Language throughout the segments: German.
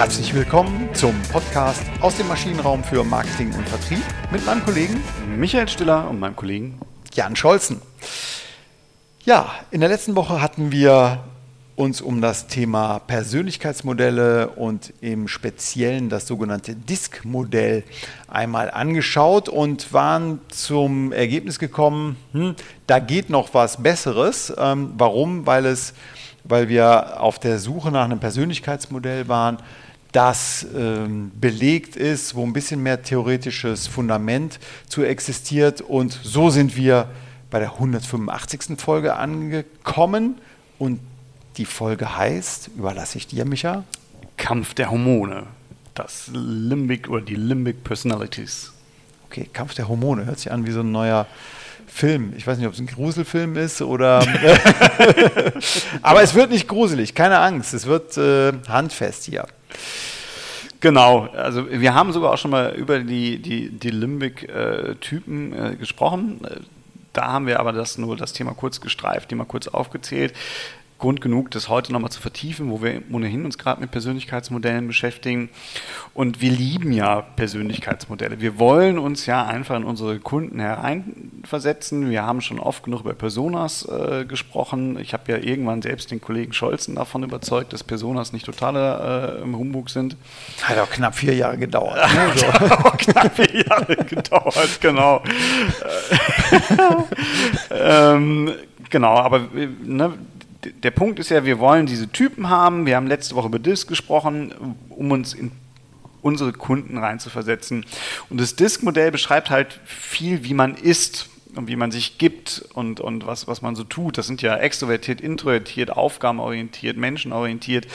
Herzlich willkommen zum Podcast aus dem Maschinenraum für Marketing und Vertrieb mit meinem Kollegen Michael Stiller und meinem Kollegen Jan Scholzen. Ja, in der letzten Woche hatten wir uns um das Thema Persönlichkeitsmodelle und im Speziellen das sogenannte DISC-Modell einmal angeschaut und waren zum Ergebnis gekommen, hm, da geht noch was Besseres. Ähm, warum? Weil, es, weil wir auf der Suche nach einem Persönlichkeitsmodell waren, das ähm, belegt ist, wo ein bisschen mehr theoretisches Fundament zu existiert. Und so sind wir bei der 185. Folge angekommen. Und die Folge heißt, überlasse ich dir, Micha? Kampf der Hormone. Das Limbic oder die Limbic Personalities. Okay, Kampf der Hormone hört sich an wie so ein neuer Film. Ich weiß nicht, ob es ein Gruselfilm ist oder. Aber es wird nicht gruselig, keine Angst. Es wird äh, handfest hier. Genau, also wir haben sogar auch schon mal über die, die, die Limbic-Typen äh, äh, gesprochen. Da haben wir aber das nur das Thema kurz gestreift, die mal kurz aufgezählt. Grund genug, das heute nochmal zu vertiefen, wo wir ohnehin uns gerade mit Persönlichkeitsmodellen beschäftigen. Und wir lieben ja Persönlichkeitsmodelle. Wir wollen uns ja einfach in unsere Kunden hereinversetzen. Wir haben schon oft genug über Personas äh, gesprochen. Ich habe ja irgendwann selbst den Kollegen Scholzen davon überzeugt, dass Personas nicht totaler äh, im Humbug sind. Hat auch knapp vier Jahre gedauert. Ne? So. Hat auch knapp vier Jahre gedauert, genau. ähm, genau, aber ne, der Punkt ist ja, wir wollen diese Typen haben. Wir haben letzte Woche über DISC gesprochen, um uns in unsere Kunden reinzuversetzen. Und das DISC-Modell beschreibt halt viel, wie man ist und wie man sich gibt und, und was, was man so tut. Das sind ja extrovertiert, introvertiert, aufgabenorientiert, menschenorientiert.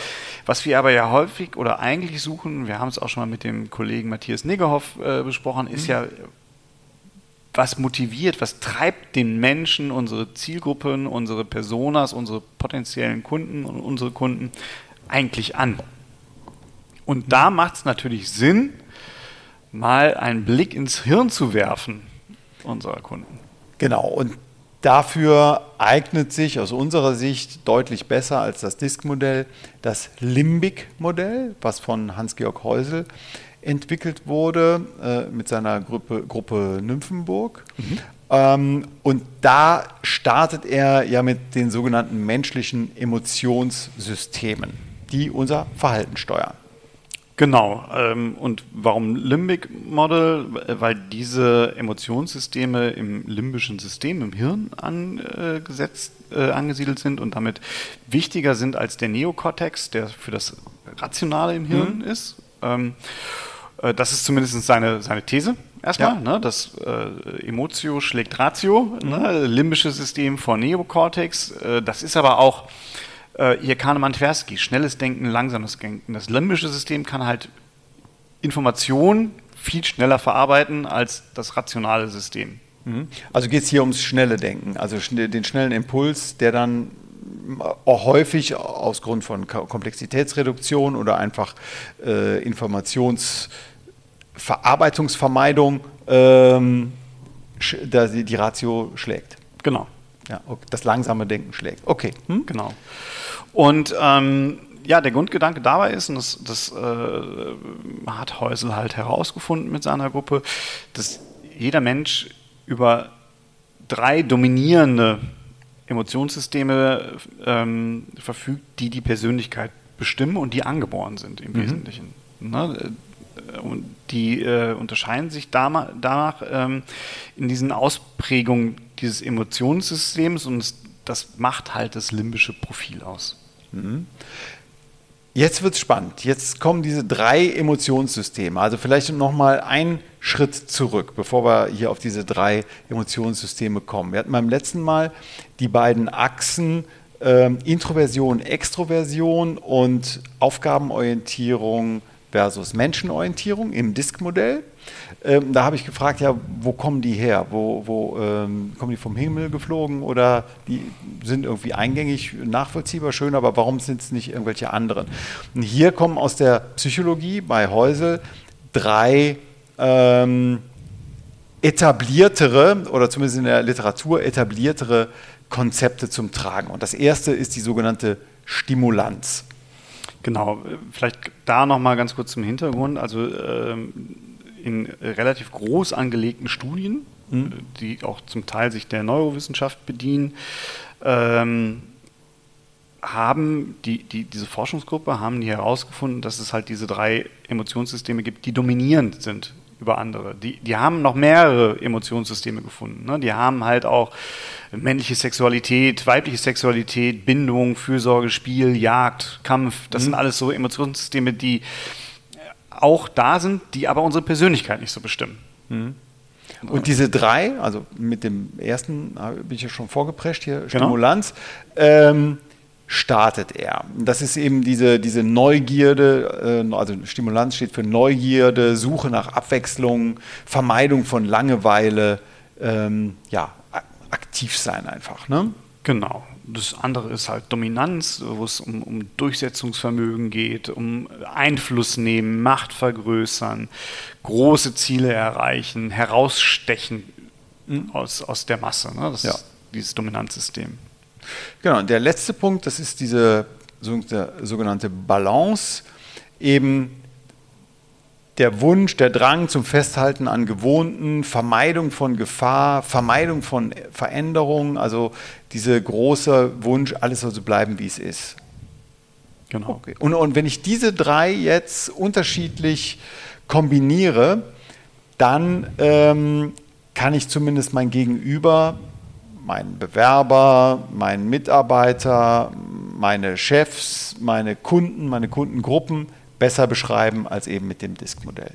Was wir aber ja häufig oder eigentlich suchen, wir haben es auch schon mal mit dem Kollegen Matthias Niggerhoff äh, besprochen, ist mhm. ja was motiviert, was treibt den Menschen, unsere Zielgruppen, unsere Personas, unsere potenziellen Kunden und unsere Kunden eigentlich an? Und da macht es natürlich Sinn, mal einen Blick ins Hirn zu werfen unserer Kunden. Genau, und dafür eignet sich aus unserer Sicht deutlich besser als das Disk-Modell das Limbic-Modell, was von Hans-Georg Häusel entwickelt wurde äh, mit seiner Gruppe, Gruppe Nymphenburg. Mhm. Ähm, und da startet er ja mit den sogenannten menschlichen Emotionssystemen, die unser Verhalten steuern. Genau. Ähm, und warum Limbic Model? Weil diese Emotionssysteme im limbischen System, im Hirn angesetzt, äh, angesiedelt sind und damit wichtiger sind als der Neokortex, der für das Rationale im Hirn mhm. ist. Ähm, äh, das ist zumindest seine, seine These erstmal. Ja. Ne, das äh, Emotio schlägt Ratio, mhm. ne, limbisches System vor Neokortex. Äh, das ist aber auch äh, hier Kahnemann-Tversky, schnelles Denken, langsames Denken. Das limbische System kann halt Informationen viel schneller verarbeiten als das rationale System. Mhm. Also geht es hier ums schnelle Denken, also den schnellen Impuls, der dann auch häufig aus Grund von Komplexitätsreduktion oder einfach äh, Informationsverarbeitungsvermeidung ähm, die, die Ratio schlägt. Genau. Ja, okay. Das langsame Denken schlägt. Okay. Hm? Genau. Und ähm, ja, der Grundgedanke dabei ist, und das, das äh, hat Häusel halt herausgefunden mit seiner Gruppe, dass jeder Mensch über drei dominierende Emotionssysteme ähm, verfügt, die die Persönlichkeit bestimmen und die angeboren sind im mhm. Wesentlichen. Ne? Und die äh, unterscheiden sich danach, ähm, in diesen Ausprägungen dieses Emotionssystems und das macht halt das limbische Profil aus. Mhm. Jetzt wird es spannend. Jetzt kommen diese drei Emotionssysteme. Also vielleicht nochmal ein Schritt zurück, bevor wir hier auf diese drei Emotionssysteme kommen. Wir hatten beim letzten Mal die beiden Achsen äh, Introversion, Extroversion und Aufgabenorientierung versus Menschenorientierung im Disk-Modell. Ähm, da habe ich gefragt, ja, wo kommen die her? Wo, wo ähm, kommen die vom Himmel geflogen oder die sind irgendwie eingängig, nachvollziehbar, schön, aber warum sind es nicht irgendwelche anderen? Und hier kommen aus der Psychologie bei Häusel drei ähm, etabliertere oder zumindest in der Literatur etabliertere Konzepte zum Tragen. Und das erste ist die sogenannte Stimulanz. Genau, vielleicht da nochmal ganz kurz zum Hintergrund. Also ähm, in relativ groß angelegten Studien, mhm. die auch zum Teil sich der Neurowissenschaft bedienen, ähm, haben die, die, diese Forschungsgruppe haben die herausgefunden, dass es halt diese drei Emotionssysteme gibt, die dominierend sind über andere. Die, die haben noch mehrere Emotionssysteme gefunden. Ne? Die haben halt auch männliche Sexualität, weibliche Sexualität, Bindung, Fürsorge, Spiel, Jagd, Kampf. Das mhm. sind alles so Emotionssysteme, die auch da sind, die aber unsere Persönlichkeit nicht so bestimmen. Mhm. Und diese drei, also mit dem ersten bin ich ja schon vorgeprescht hier, genau. Stimulanz, ähm, startet er. Das ist eben diese, diese Neugierde, äh, also Stimulanz steht für Neugierde, Suche nach Abwechslung, Vermeidung von Langeweile, ähm, ja, aktiv sein einfach. Ne? Genau. Das andere ist halt Dominanz, wo es um, um Durchsetzungsvermögen geht, um Einfluss nehmen, Macht vergrößern, große Ziele erreichen, herausstechen mhm. aus, aus der Masse. Ne? Das ja. ist dieses Dominanzsystem. Genau, und der letzte Punkt, das ist diese sogenannte Balance, eben der Wunsch, der Drang zum Festhalten an Gewohnten, Vermeidung von Gefahr, Vermeidung von Veränderungen, also dieser große Wunsch, alles soll so bleiben, wie es ist. Genau. Okay. Und, und wenn ich diese drei jetzt unterschiedlich kombiniere, dann ähm, kann ich zumindest mein Gegenüber meinen Bewerber, meinen Mitarbeiter, meine Chefs, meine Kunden, meine Kundengruppen besser beschreiben als eben mit dem Disk-Modell.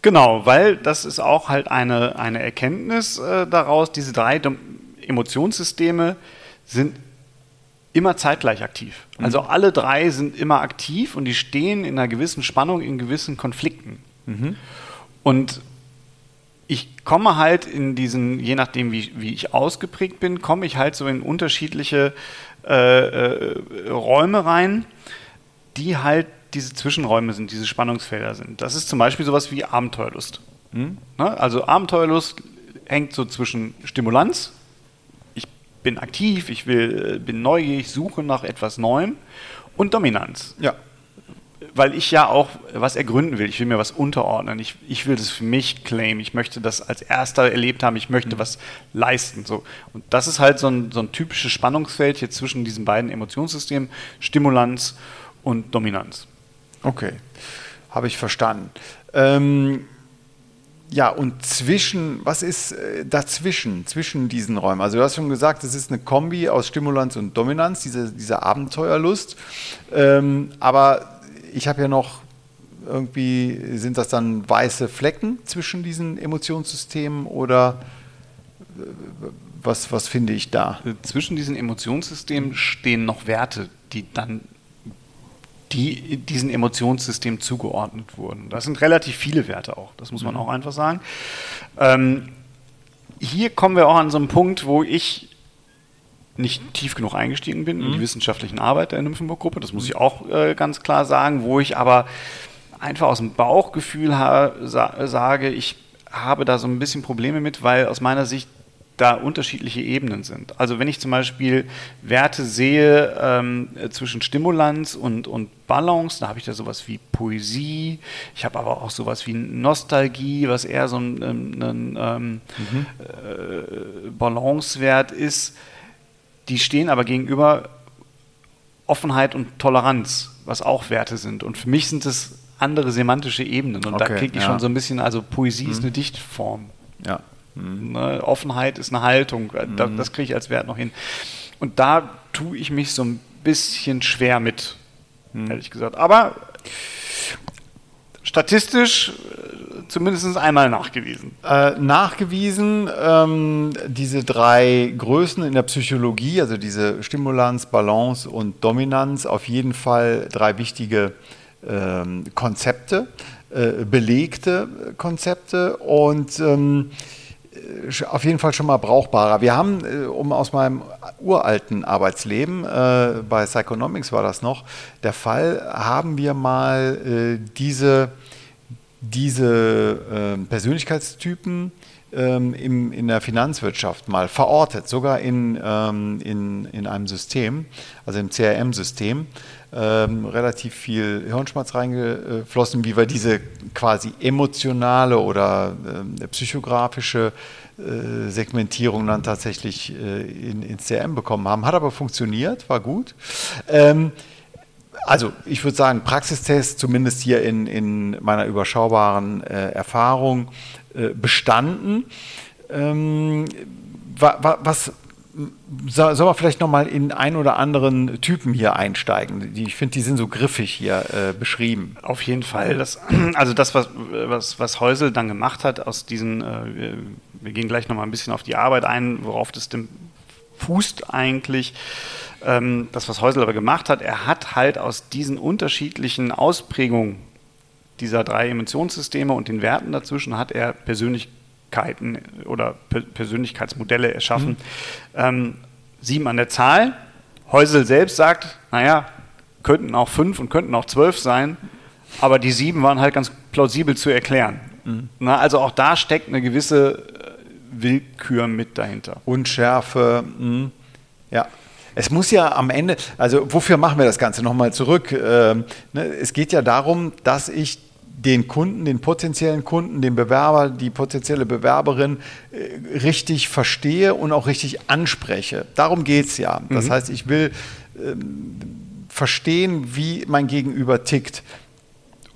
Genau, weil das ist auch halt eine, eine Erkenntnis äh, daraus, diese drei Emotionssysteme sind immer zeitgleich aktiv. Mhm. Also alle drei sind immer aktiv und die stehen in einer gewissen Spannung, in gewissen Konflikten. Mhm. Und ich komme halt in diesen, je nachdem wie, wie ich ausgeprägt bin, komme ich halt so in unterschiedliche äh, äh, Räume rein, die halt diese Zwischenräume sind, diese Spannungsfelder sind. Das ist zum Beispiel sowas wie Abenteuerlust. Hm? Ne? Also Abenteuerlust hängt so zwischen Stimulanz, ich bin aktiv, ich will, äh, bin neugierig, suche nach etwas Neuem und Dominanz. Ja weil ich ja auch was ergründen will. Ich will mir was unterordnen. Ich, ich will das für mich claimen. Ich möchte das als Erster erlebt haben. Ich möchte mhm. was leisten. So. Und das ist halt so ein, so ein typisches Spannungsfeld hier zwischen diesen beiden Emotionssystemen, Stimulanz und Dominanz. Okay, habe ich verstanden. Ähm, ja, und zwischen, was ist äh, dazwischen, zwischen diesen Räumen? Also du hast schon gesagt, es ist eine Kombi aus Stimulanz und Dominanz, diese, diese Abenteuerlust. Ähm, aber ich habe ja noch irgendwie, sind das dann weiße Flecken zwischen diesen Emotionssystemen oder äh, was, was finde ich da? Zwischen diesen Emotionssystemen stehen noch Werte, die dann die diesen Emotionssystem zugeordnet wurden. Das sind relativ viele Werte auch, das muss man mhm. auch einfach sagen. Ähm, hier kommen wir auch an so einen Punkt, wo ich nicht tief genug eingestiegen bin mhm. in die mhm. wissenschaftlichen Arbeit der Nymphenburg-Gruppe, das muss ich auch äh, ganz klar sagen, wo ich aber einfach aus dem Bauchgefühl sa sage, ich habe da so ein bisschen Probleme mit, weil aus meiner Sicht da unterschiedliche Ebenen sind. Also wenn ich zum Beispiel Werte sehe ähm, zwischen Stimulanz und, und Balance, da habe ich da sowas wie Poesie, ich habe aber auch sowas wie Nostalgie, was eher so ein, ein, ein ähm, mhm. äh, Balancewert ist die stehen aber gegenüber Offenheit und Toleranz, was auch Werte sind. Und für mich sind es andere semantische Ebenen. Und okay, da kriege ich ja. schon so ein bisschen, also Poesie mhm. ist eine Dichtform. Ja. Mhm. Ne? Offenheit ist eine Haltung. Da, mhm. Das kriege ich als Wert noch hin. Und da tue ich mich so ein bisschen schwer mit, mhm. ehrlich gesagt. Aber statistisch zumindest einmal nachgewiesen. Äh, nachgewiesen, ähm, diese drei Größen in der Psychologie, also diese Stimulanz, Balance und Dominanz, auf jeden Fall drei wichtige ähm, Konzepte, äh, belegte Konzepte und ähm, auf jeden Fall schon mal brauchbarer. Wir haben, äh, um aus meinem uralten Arbeitsleben, äh, bei Psychonomics war das noch der Fall, haben wir mal äh, diese diese äh, Persönlichkeitstypen ähm, im, in der Finanzwirtschaft mal verortet, sogar in, ähm, in, in einem System, also im CRM-System. Ähm, relativ viel Hirnschmerz reingeflossen, wie wir diese quasi emotionale oder äh, psychografische äh, Segmentierung dann tatsächlich äh, in, ins CRM bekommen haben. Hat aber funktioniert, war gut. Also ich würde sagen, Praxistest, zumindest hier in, in meiner überschaubaren äh, Erfahrung, äh, bestanden. Ähm, wa, wa, was soll man vielleicht nochmal in ein oder anderen Typen hier einsteigen? Die, ich finde, die sind so griffig hier äh, beschrieben. Auf jeden Fall. Das, also das, was, was, was Häusel dann gemacht hat aus diesen, äh, wir, wir, gehen gleich nochmal ein bisschen auf die Arbeit ein, worauf das denn fußt eigentlich. Ähm, das, was Häusel aber gemacht hat, er hat halt aus diesen unterschiedlichen Ausprägungen dieser drei Emissionssysteme und den Werten dazwischen hat er Persönlichkeiten oder Persönlichkeitsmodelle erschaffen. Mhm. Ähm, sieben an der Zahl. Häusel selbst sagt, naja, könnten auch fünf und könnten auch zwölf sein, aber die sieben waren halt ganz plausibel zu erklären. Mhm. Na, also auch da steckt eine gewisse Willkür mit dahinter. Unschärfe, mh. ja. Es muss ja am Ende, also wofür machen wir das Ganze nochmal zurück? Ähm, ne, es geht ja darum, dass ich den Kunden, den potenziellen Kunden, den Bewerber, die potenzielle Bewerberin äh, richtig verstehe und auch richtig anspreche. Darum geht es ja. Das mhm. heißt, ich will ähm, verstehen, wie mein Gegenüber tickt,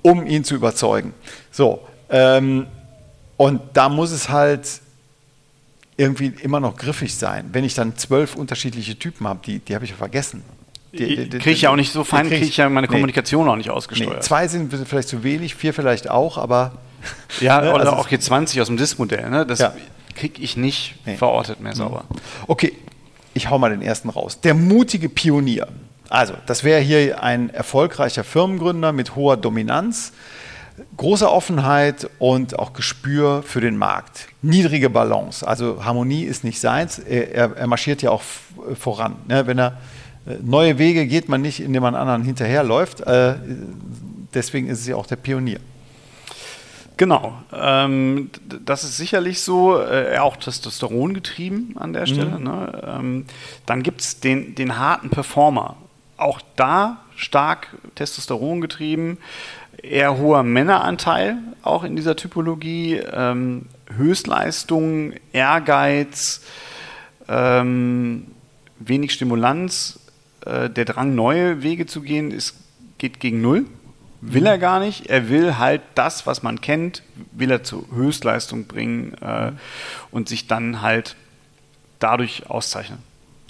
um ihn zu überzeugen. So, ähm, und da muss es halt irgendwie immer noch griffig sein. Wenn ich dann zwölf unterschiedliche Typen habe, die, die habe ich ja vergessen. Kriege ich ja auch nicht so fein, kriege ich ja meine Kommunikation nee, auch nicht ausgesteuert. Nee, zwei sind vielleicht zu wenig, vier vielleicht auch, aber. Ja, ne, oder also auch hier 20 aus dem Disk-Modell, ne? das ja. kriege ich nicht nee. verortet mehr sauber. Mhm. Okay, ich hau mal den ersten raus. Der mutige Pionier. Also, das wäre hier ein erfolgreicher Firmengründer mit hoher Dominanz, großer Offenheit und auch Gespür für den Markt. Niedrige Balance, also Harmonie ist nicht seins. Er, er marschiert ja auch voran. Ne? Wenn er äh, neue Wege geht man nicht, indem man anderen hinterherläuft. Äh, deswegen ist es ja auch der Pionier. Genau, ähm, das ist sicherlich so, äh, auch Testosteron getrieben an der Stelle. Mhm. Ne? Ähm, dann gibt es den, den harten Performer, auch da stark Testosteron getrieben, eher hoher Männeranteil auch in dieser Typologie, ähm, Höchstleistung, Ehrgeiz, ähm, wenig Stimulanz, äh, der Drang, neue Wege zu gehen, ist, geht gegen Null. Will mhm. er gar nicht. Er will halt das, was man kennt, will er zur Höchstleistung bringen äh, und sich dann halt dadurch auszeichnen.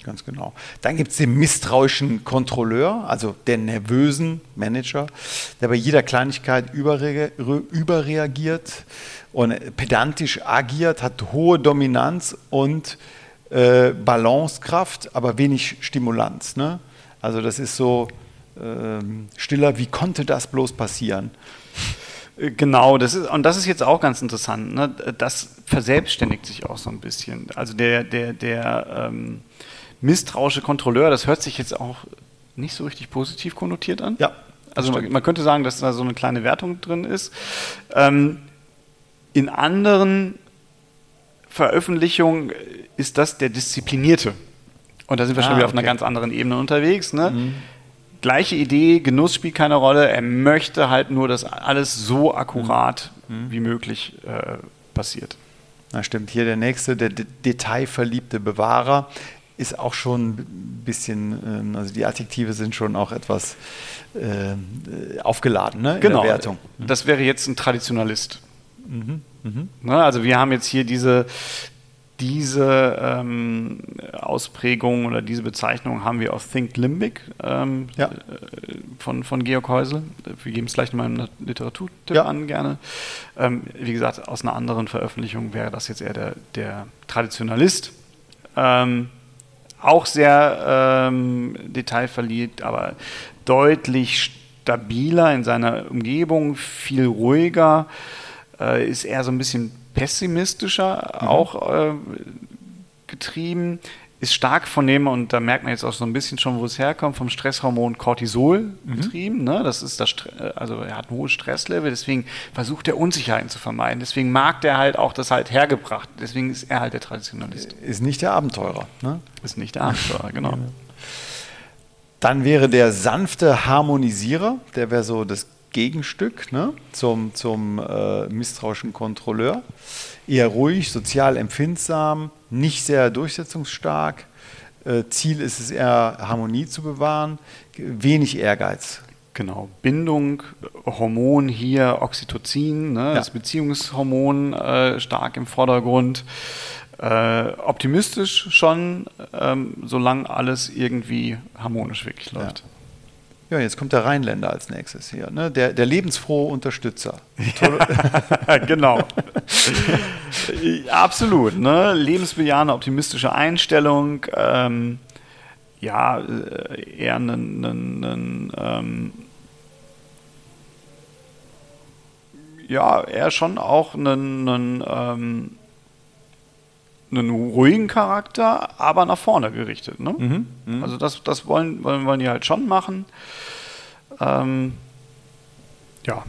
Ganz genau. Dann gibt es den misstrauischen Kontrolleur, also den nervösen Manager, der bei jeder Kleinigkeit überre überreagiert und pedantisch agiert, hat hohe Dominanz und äh, Balancekraft, aber wenig Stimulanz. Ne? Also das ist so ähm, stiller, wie konnte das bloß passieren? Äh, genau, das ist, und das ist jetzt auch ganz interessant. Ne? Das verselbstständigt sich auch so ein bisschen. Also der, der, der ähm, misstrauische Kontrolleur, das hört sich jetzt auch nicht so richtig positiv konnotiert an. Ja. Also man, man, könnte sagen, dass da so eine kleine Wertung drin ist. Ähm, in anderen Veröffentlichungen ist das der Disziplinierte. Und da sind wir ah, schon wieder okay. auf einer ganz anderen Ebene unterwegs. Ne? Mhm. Gleiche Idee, Genuss spielt keine Rolle. Er möchte halt nur, dass alles so akkurat mhm. mhm. wie möglich äh, passiert. Na stimmt, hier der nächste, der detailverliebte Bewahrer, ist auch schon ein bisschen, ähm, also die Adjektive sind schon auch etwas äh, aufgeladen ne, genau. der Wertung. Das wäre jetzt ein Traditionalist. Mhm. Mhm. Ne, also wir haben jetzt hier diese, diese ähm, Ausprägung oder diese Bezeichnung haben wir auf Think Limbic ähm, ja. Äh, von, von Georg Häusel. Wir geben es gleich nochmal einen Literaturtipp ja. an, gerne. Ähm, wie gesagt, aus einer anderen Veröffentlichung wäre das jetzt eher der, der Traditionalist. Ähm, auch sehr ähm, detailverliebt, aber deutlich stabiler in seiner Umgebung, viel ruhiger, äh, ist eher so ein bisschen pessimistischer mhm. auch äh, getrieben, ist stark von dem, und da merkt man jetzt auch so ein bisschen schon, wo es herkommt, vom Stresshormon Cortisol mhm. betrieben. Ne? Das ist das, also er hat ein hohes Stresslevel, deswegen versucht er Unsicherheiten zu vermeiden. Deswegen mag der halt auch das halt hergebracht. Deswegen ist er halt der Traditionalist. Ist nicht der Abenteurer. Ne? Ist nicht der Abenteurer, genau. Dann wäre der sanfte Harmonisierer, der wäre so das Gegenstück ne, zum, zum äh, misstrauischen Kontrolleur. Eher ruhig, sozial empfindsam, nicht sehr durchsetzungsstark. Äh, Ziel ist es eher, Harmonie zu bewahren, wenig Ehrgeiz. Genau, Bindung, Hormon hier, Oxytocin, ne, ja. das Beziehungshormon äh, stark im Vordergrund. Äh, optimistisch schon, ähm, solange alles irgendwie harmonisch wirklich läuft. Ja. Ja, jetzt kommt der Rheinländer als nächstes hier, ne? der, der lebensfrohe Unterstützer. Genau. Absolut. Ne? Lebensbejahende, optimistische Einstellung. Ähm, ja, äh, eher ein, ein, ein ähm, ja, eher schon auch einen, einen, ähm, einen ruhigen Charakter, aber nach vorne gerichtet. Ne? Mhm, mh. Also das, das wollen, wollen, wollen die halt schon machen. Ähm, ja.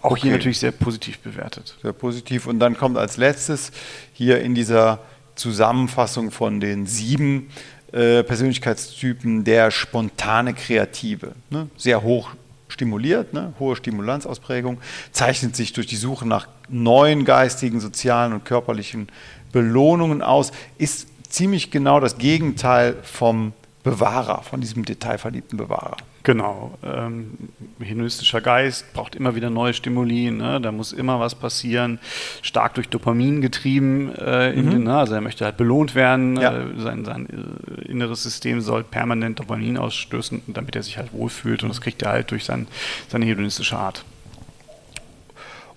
Auch okay. hier natürlich sehr positiv bewertet. Sehr positiv. Und dann kommt als letztes hier in dieser Zusammenfassung von den sieben äh, Persönlichkeitstypen der spontane Kreative. Ne? Sehr hoch stimuliert, ne? hohe Stimulanzausprägung, zeichnet sich durch die Suche nach neuen geistigen, sozialen und körperlichen Belohnungen aus, ist ziemlich genau das Gegenteil vom Bewahrer, von diesem detailverliebten Bewahrer. Genau. Ähm, hedonistischer Geist braucht immer wieder neue Stimuli. Ne? Da muss immer was passieren. Stark durch Dopamin getrieben. Äh, mhm. den, ne? Also er möchte halt belohnt werden. Ja. Äh, sein, sein äh, inneres System soll permanent Dopamin ausstößen, damit er sich halt wohlfühlt. Und das kriegt er halt durch sein, seine hedonistische Art.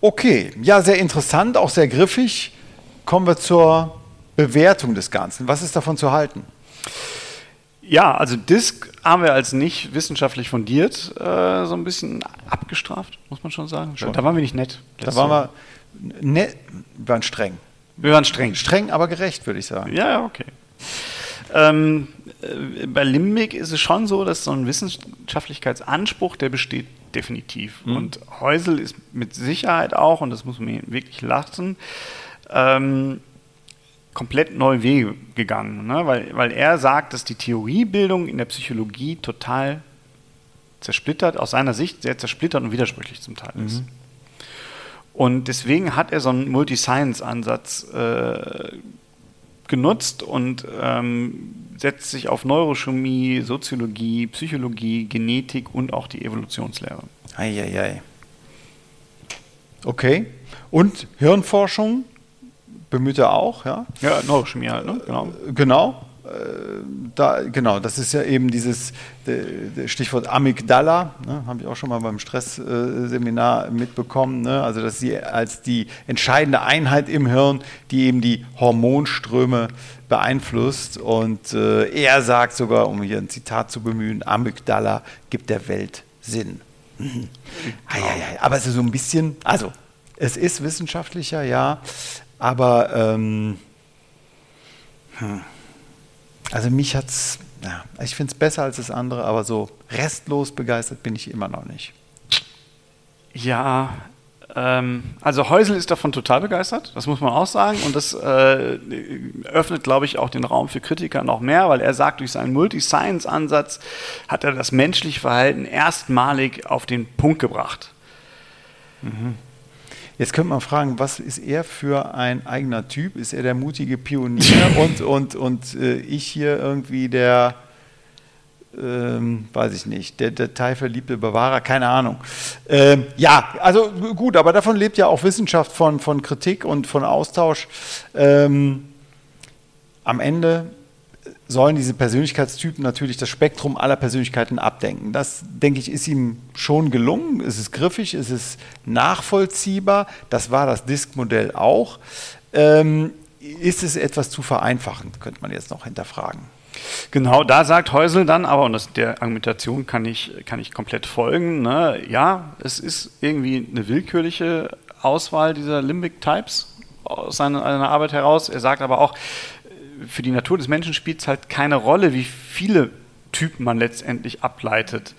Okay, ja, sehr interessant, auch sehr griffig. Kommen wir zur Bewertung des Ganzen. Was ist davon zu halten? Ja, also Disk haben wir als nicht wissenschaftlich fundiert äh, so ein bisschen abgestraft, muss man schon sagen. Schon. Da waren wir nicht nett. Da waren wir nett, wir waren streng. Wir waren streng. Streng, aber gerecht, würde ich sagen. Ja, okay. Ähm, äh, bei Limbic ist es schon so, dass so ein Wissenschaftlichkeitsanspruch, der besteht definitiv. Mhm. Und Häusel ist mit Sicherheit auch, und das muss man wirklich lachen, ähm, komplett neue Wege gegangen, ne? weil, weil er sagt, dass die Theoriebildung in der Psychologie total zersplittert, aus seiner Sicht sehr zersplittert und widersprüchlich zum Teil ist. Mhm. Und deswegen hat er so einen Multi-Science-Ansatz äh, genutzt und ähm, setzt sich auf Neurochemie, Soziologie, Psychologie, Genetik und auch die Evolutionslehre. Eieiei. Okay. Und Hirnforschung? Bemüht er auch, ja. Ja, Neurochemie halt, ne? Genau. Genau. Äh, da, genau, das ist ja eben dieses Stichwort Amygdala, ne, habe ich auch schon mal beim Stressseminar mitbekommen. Ne, also, dass sie als die entscheidende Einheit im Hirn, die eben die Hormonströme beeinflusst. Und äh, er sagt sogar, um hier ein Zitat zu bemühen, Amygdala gibt der Welt Sinn. Mhm. Genau. Aber es ist so ein bisschen, also es ist wissenschaftlicher, ja, aber ähm, hm. also mich hat es, ja, ich finde es besser als das andere, aber so restlos begeistert bin ich immer noch nicht. Ja, ähm, also Häusel ist davon total begeistert, das muss man auch sagen. Und das äh, öffnet, glaube ich, auch den Raum für Kritiker noch mehr, weil er sagt, durch seinen Multi-Science-Ansatz hat er das menschliche Verhalten erstmalig auf den Punkt gebracht. Mhm. Jetzt könnte man fragen, was ist er für ein eigener Typ? Ist er der mutige Pionier und, und, und äh, ich hier irgendwie der, ähm, weiß ich nicht, der detailverliebte Bewahrer? Keine Ahnung. Ähm, ja, also gut, aber davon lebt ja auch Wissenschaft von, von Kritik und von Austausch. Ähm, am Ende sollen diese Persönlichkeitstypen natürlich das Spektrum aller Persönlichkeiten abdenken. Das, denke ich, ist ihm schon gelungen. Es ist griffig, es ist nachvollziehbar. Das war das Disk-Modell auch. Ähm, ist es etwas zu vereinfachend, könnte man jetzt noch hinterfragen. Genau, da sagt Häusel dann, aber, und das, der Argumentation kann ich, kann ich komplett folgen, ne, ja, es ist irgendwie eine willkürliche Auswahl dieser Limbic Types aus seiner, seiner Arbeit heraus. Er sagt aber auch, für die Natur des Menschen spielt es halt keine Rolle, wie viele Typen man letztendlich ableitet.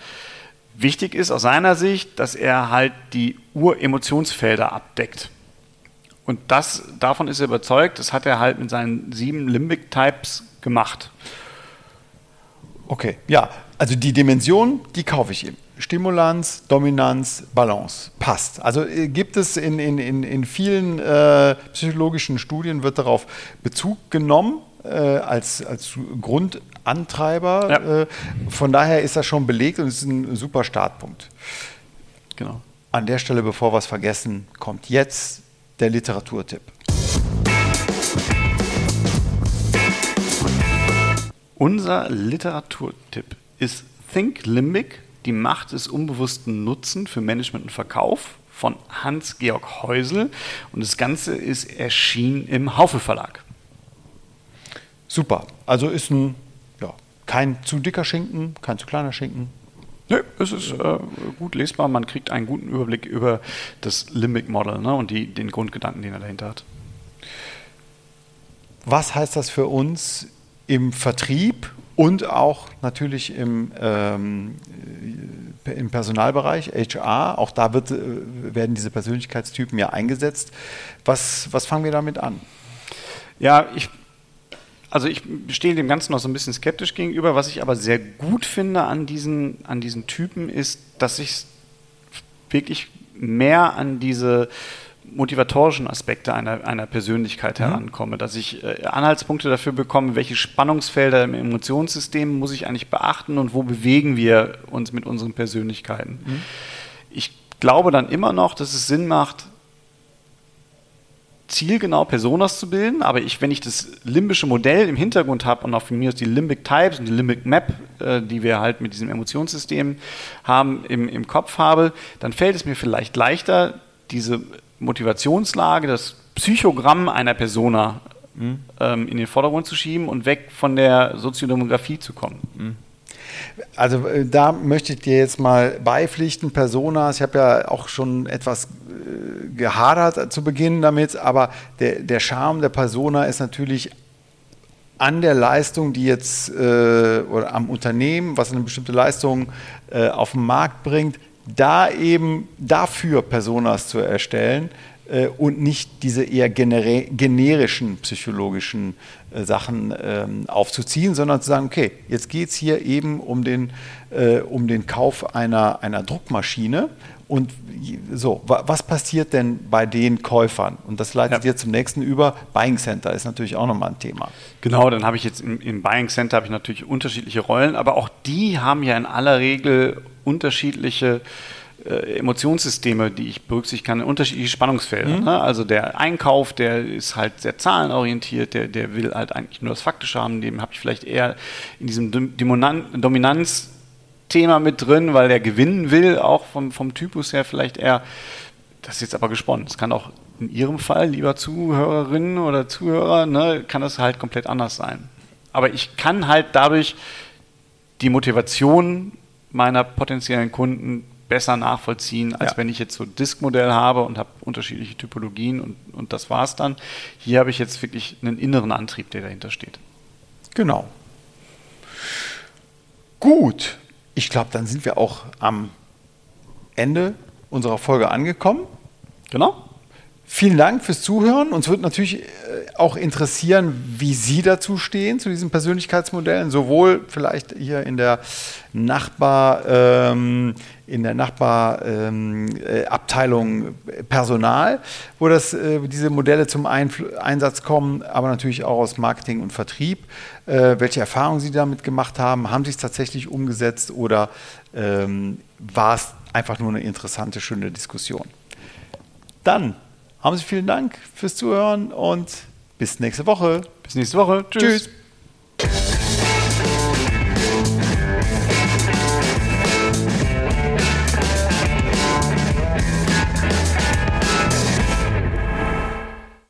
Wichtig ist aus seiner Sicht, dass er halt die Uremotionsfelder abdeckt. Und das, davon ist er überzeugt, das hat er halt mit seinen sieben Limbic Types gemacht. Okay, ja, also die Dimension, die kaufe ich ihm. Stimulanz, Dominanz, Balance. Passt. Also äh, gibt es in, in, in, in vielen äh, psychologischen Studien wird darauf Bezug genommen als, als Grundantreiber. Ja. Äh, von daher ist das schon belegt und ist ein super Startpunkt. Genau. An der Stelle, bevor wir es vergessen, kommt jetzt der Literaturtipp. Unser Literaturtipp ist Think Limbic die Macht des unbewussten Nutzen für Management und Verkauf von Hans-Georg Häusel. Und das Ganze ist erschienen im Haufe Verlag. Super. Also ist ein, ja, kein zu dicker Schinken, kein zu kleiner Schinken. Nö, es ist äh, gut lesbar. Man kriegt einen guten Überblick über das Limbic Model ne, und die, den Grundgedanken, den er dahinter hat. Was heißt das für uns im Vertrieb und auch natürlich im, ähm, im Personalbereich, HR. Auch da wird, äh, werden diese Persönlichkeitstypen ja eingesetzt. Was, was fangen wir damit an? Ja, ich, also ich stehe dem Ganzen noch so ein bisschen skeptisch gegenüber. Was ich aber sehr gut finde an diesen, an diesen Typen ist, dass ich wirklich mehr an diese motivatorischen Aspekte einer, einer Persönlichkeit mhm. herankomme, dass ich äh, Anhaltspunkte dafür bekomme, welche Spannungsfelder im Emotionssystem muss ich eigentlich beachten und wo bewegen wir uns mit unseren Persönlichkeiten. Mhm. Ich glaube dann immer noch, dass es Sinn macht, zielgenau Personas zu bilden, aber ich, wenn ich das limbische Modell im Hintergrund habe und auch von mir aus die Limbic Types und die Limbic Map, äh, die wir halt mit diesem Emotionssystem haben, im, im Kopf habe, dann fällt es mir vielleicht leichter, diese Motivationslage, das Psychogramm einer Persona mhm. ähm, in den Vordergrund zu schieben und weg von der Soziodemografie zu kommen. Mhm. Also äh, da möchte ich dir jetzt mal beipflichten, Personas. Ich habe ja auch schon etwas gehadert zu Beginn damit, aber der, der Charme der Persona ist natürlich an der Leistung, die jetzt äh, oder am Unternehmen, was eine bestimmte Leistung äh, auf den Markt bringt, da eben dafür Personas zu erstellen äh, und nicht diese eher generischen psychologischen äh, Sachen ähm, aufzuziehen, sondern zu sagen, okay, jetzt geht es hier eben um den, äh, um den Kauf einer, einer Druckmaschine und so, was passiert denn bei den Käufern? Und das leitet ja. jetzt zum nächsten über. Buying Center ist natürlich auch nochmal ein Thema. Genau, dann habe ich jetzt im, im Buying Center habe ich natürlich unterschiedliche Rollen, aber auch die haben ja in aller Regel unterschiedliche äh, Emotionssysteme, die ich berücksichtigen kann, unterschiedliche Spannungsfelder. Mhm. Ne? Also der Einkauf, der ist halt sehr zahlenorientiert, der, der will halt eigentlich nur das Faktische haben, dem habe ich vielleicht eher in diesem Dominanz Thema mit drin, weil der gewinnen will, auch vom, vom Typus her vielleicht eher. Das ist jetzt aber gesponnen. Es kann auch in Ihrem Fall, lieber Zuhörerinnen oder Zuhörer, ne, kann das halt komplett anders sein. Aber ich kann halt dadurch die Motivation meiner potenziellen Kunden besser nachvollziehen, als ja. wenn ich jetzt so ein Disk-Modell habe und habe unterschiedliche Typologien und, und das war's dann. Hier habe ich jetzt wirklich einen inneren Antrieb, der dahinter steht. Genau. Gut, ich glaube, dann sind wir auch am Ende unserer Folge angekommen. Genau. Vielen Dank fürs Zuhören. Uns wird natürlich äh, auch interessieren, wie Sie dazu stehen, zu diesen Persönlichkeitsmodellen, sowohl vielleicht hier in der Nachbar, ähm, in der Nachbarabteilung ähm, äh, Personal, wo das, äh, diese Modelle zum Einfl Einsatz kommen, aber natürlich auch aus Marketing und Vertrieb. Äh, welche Erfahrungen Sie damit gemacht haben, haben Sie es tatsächlich umgesetzt oder ähm, war es einfach nur eine interessante, schöne Diskussion? Dann haben Sie vielen Dank fürs Zuhören und bis nächste Woche. Bis nächste Woche. Tschüss. Tschüss.